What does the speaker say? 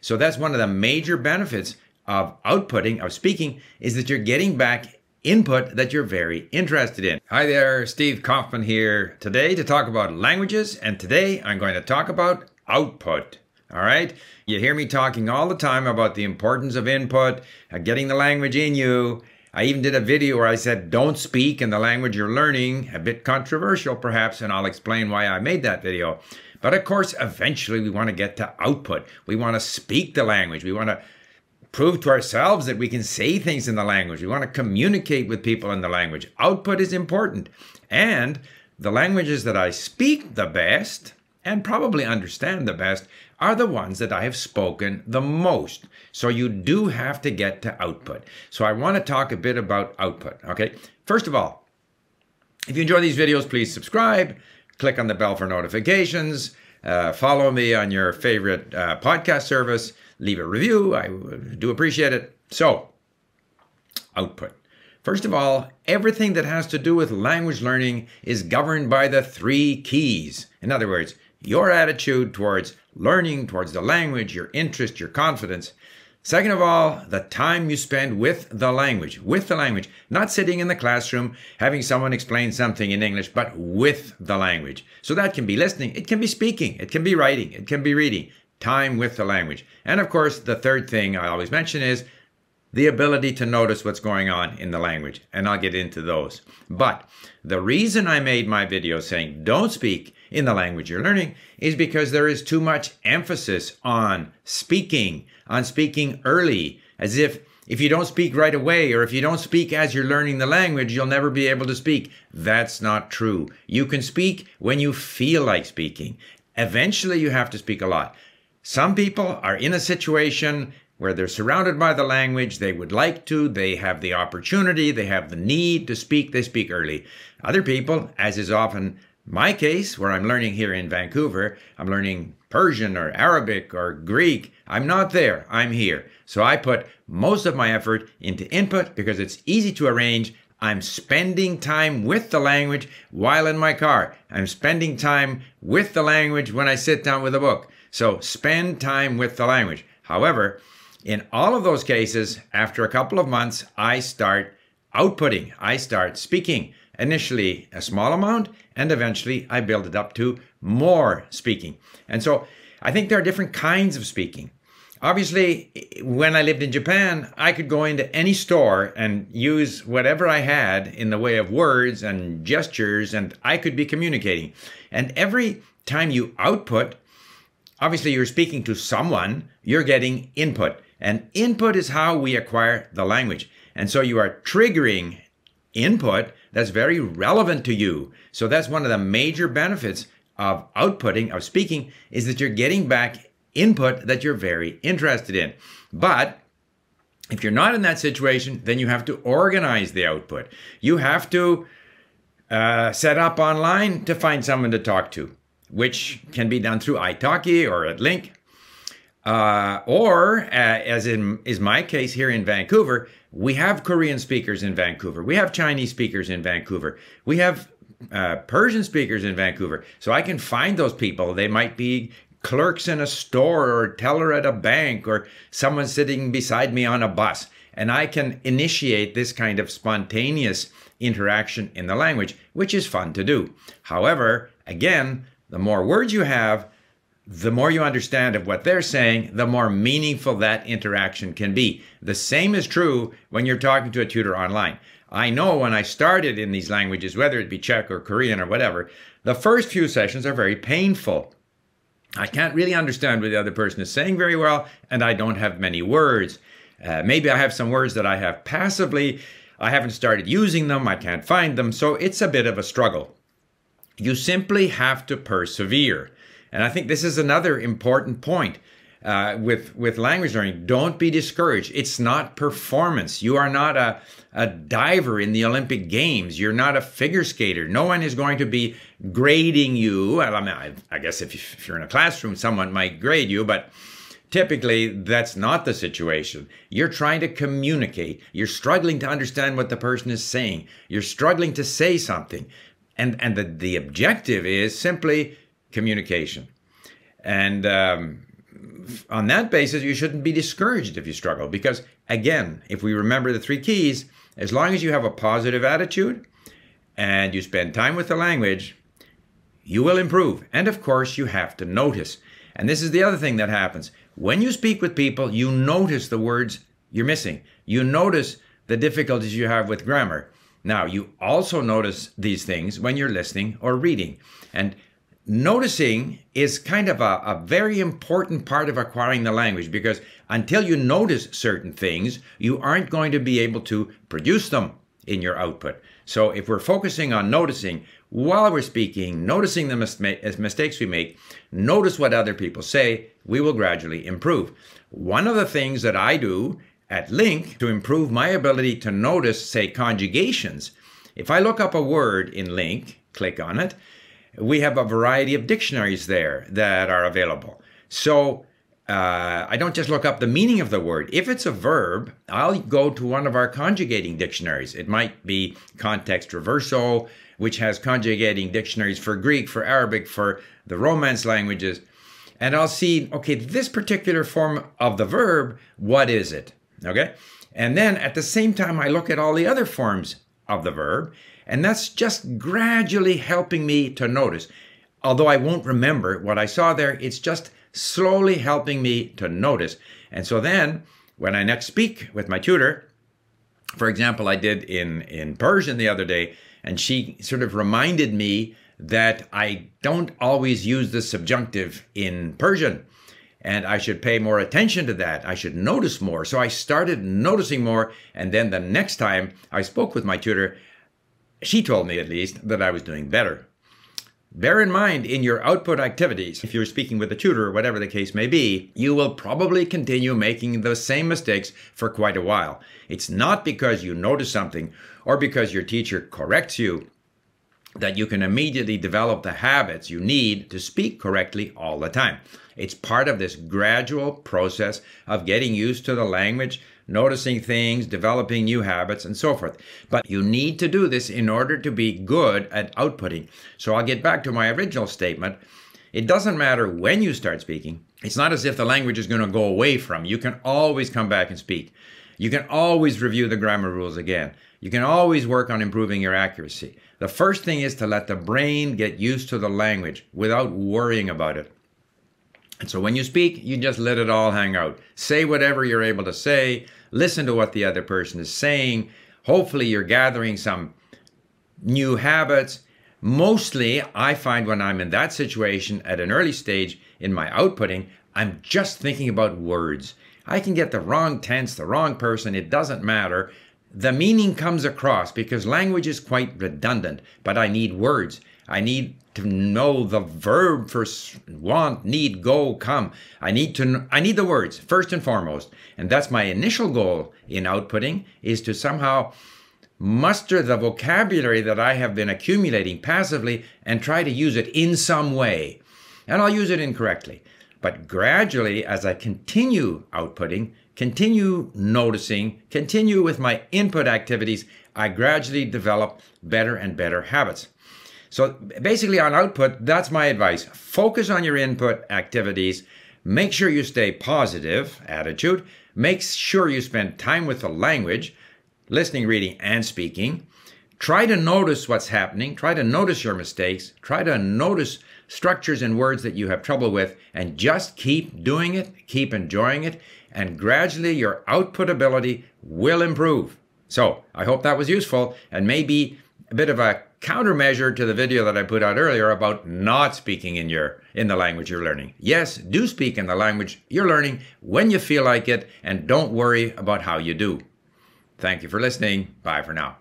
So that's one of the major benefits of outputting, of speaking, is that you're getting back input that you're very interested in. Hi there, Steve Kaufmann here today to talk about languages, and today I'm going to talk about output. All right? You hear me talking all the time about the importance of input, uh, getting the language in you. I even did a video where I said, don't speak in the language you're learning. A bit controversial, perhaps, and I'll explain why I made that video. But of course, eventually we want to get to output. We want to speak the language. We want to prove to ourselves that we can say things in the language. We want to communicate with people in the language. Output is important. And the languages that I speak the best and probably understand the best are the ones that I have spoken the most. So you do have to get to output. So I want to talk a bit about output. Okay. First of all, if you enjoy these videos, please subscribe, click on the bell for notifications, uh, follow me on your favorite uh, podcast service leave a review. I do appreciate it. So, output. First of all, everything that has to do with language learning is governed by the three keys. In other words, your attitude towards learning, towards the language, your interest, your confidence. Second of all, the time you spend with the language, with the language, not sitting in the classroom having someone explain something in English, but with the language. So that can be listening, it can be speaking, it can be writing, it can be reading time with the language. And of course, the third thing I always mention is the ability to notice what's going on in the language. And I'll get into those. But the reason I made my video saying don't speak in the language you're learning is because there is too much emphasis on speaking, on speaking early, as if if you don't speak right away or if you don't speak as you're learning the language, you'll never be able to speak. That's not true. You can speak when you feel like speaking. Eventually, you have to speak a lot. Some people are in a situation where they're surrounded by the language, they would like to, they have the opportunity, they have the need to speak, they speak early. Other people, as is often my case, where I'm learning here in Vancouver, I'm learning Persian or Arabic or Greek. I'm not there, I'm here. So I put most of my effort into input because it's easy to arrange. I'm spending time with the language while in my car. I'm spending time with the language when I sit down with a book. So spend time with the language. However, in all of those cases, after a couple of months, I start outputting, I start speaking. Initially, a small amount, and eventually, I build it up to more speaking. And so, I think there are different kinds of speaking. Obviously, when I lived in Japan, I could go into any store and use whatever I had in the way of words and gestures, and I could be communicating. And every time you output, obviously you're speaking to someone, you're getting input. And input is how we acquire the language. And so you are triggering input that's very relevant to you. So that's one of the major benefits of outputting, of speaking, is that you're getting back input that you're very interested in. But if you're not in that situation, then you have to organize the output. You have to uh, set up online to find someone to talk to which can be done through italki or at LingQ. Uh, or, uh, as in is my case here in Vancouver, we have Korean speakers in Vancouver. We have Chinese speakers in Vancouver. We have uh, Persian speakers in Vancouver. So I can find those people. They might be clerks in a store or teller at a bank or someone sitting beside me on a bus. And I can initiate this kind of spontaneous interaction in the language, which is fun to do. However, again, the more words you have, the more you understand of what they're saying, the more meaningful that interaction can be. The same is true when you're talking to a tutor online. I know when I started in these languages, whether it be Czech or Korean or whatever, the first few sessions are very painful. I can't really understand what the other person is saying very well, and I don't have many words. Uh, maybe I have some words that I have passively. I haven't started using them. I can't find them. So it's a bit of a struggle. You simply have to persevere. And I think this is another important point uh, with, with language learning. Don't be discouraged. It's not performance. You are not a, a diver in the Olympic Games. You're not a figure skater. No one is going to be grading you. I, mean, I, I guess if, if you're in a classroom, someone might grade you, but Typically, that's not the situation. You're trying to communicate. You're struggling to understand what the person is saying. You're struggling to say something and and the, the objective is simply communication and um, on that basis, you shouldn't be discouraged if you struggle because, again, if we remember the three keys, as long as you have a positive attitude and you spend time with the language, you will improve. And of course, you have to notice. And this is the other thing that happens. When you speak with people, you notice the words you're missing. You notice the difficulties you have with grammar. Now, you also notice these things when you're listening or reading. And noticing is kind of a, a, very important part of acquiring the language because until you notice certain things, you aren't going to be able to produce them in your output. So, if we're focusing on noticing while we're speaking, noticing the mis- mistakes we make, notice what other people say, we will gradually improve. One of the things that I do at LingQ to improve my ability to notice, say, conjugations, if I look up a word in LingQ, click on it, we have a variety of dictionaries there that are available. So uh, I don't just look up the meaning of the word. If it's a verb, I'll go to one of our conjugating dictionaries. It might be Context Reverso, which has conjugating dictionaries for Greek, for Arabic, for the Romance languages. And I'll see, okay, this particular form of the verb, what is it? Okay. And then at the same time, I look at all the other forms of the verb and that's just gradually helping me to notice. Although I won't remember what I saw there, it's just slowly helping me to notice. And so then, when I next speak with my tutor, for example, I did in, in Persian the other day, and she sort of reminded me that I don't always use the subjunctive in Persian. And I should pay more attention to that. I should notice more. So I started noticing more. And then the next time I spoke with my tutor, she told me at least that I was doing better. Bear in mind in your output activities, if you're speaking with a tutor or whatever the case may be, you will probably continue making the same mistakes for quite a while. It's not because you notice something or because your teacher corrects you that you can immediately develop the habits you need to speak correctly all the time. It's part of this gradual process of getting used to the language, noticing things, developing new habits, and so forth. But you need to do this in order to be good at outputting. So I'll get back to my original statement. It doesn't matter when you start speaking. It's not as if the language is going to go away from you. You can always come back and speak. You can always review the grammar rules again. You can always work on improving your accuracy. The first thing is to let the brain get used to the language without worrying about it. And so when you speak, you just let it all hang out. Say whatever you're able to say listen to what the other person is saying. Hopefully, you're gathering some new habits. Mostly, I find when I'm in that situation at an early stage in my outputting, I'm just thinking about words. I can get the wrong tense, the wrong person, it doesn't matter. The meaning comes across because language is quite redundant, but I need words. I need to know the verb for want, need, go, come. I need to I need the words first and foremost. And that's my initial goal in outputting is to somehow muster the vocabulary that I have been accumulating passively and try to use it in some way. And I'll use it incorrectly. But gradually, as I continue outputting, continue noticing, continue with my input activities, I gradually develop better and better habits. So basically, on output, that's my advice. Focus on your input activities. Make sure you stay positive attitude. Make sure you spend time with the language, listening, reading, and speaking. Try to notice what's happening. Try to notice your mistakes. Try to notice structures and words that you have trouble with, and just keep doing it, keep enjoying it, and gradually your output ability will improve. So I hope that was useful and maybe a bit of a countermeasure to the video that I put out earlier about not speaking in your in the language you're learning. Yes, do speak in the language you're learning when you feel like it and don't worry about how you do. Thank you for listening. Bye for now.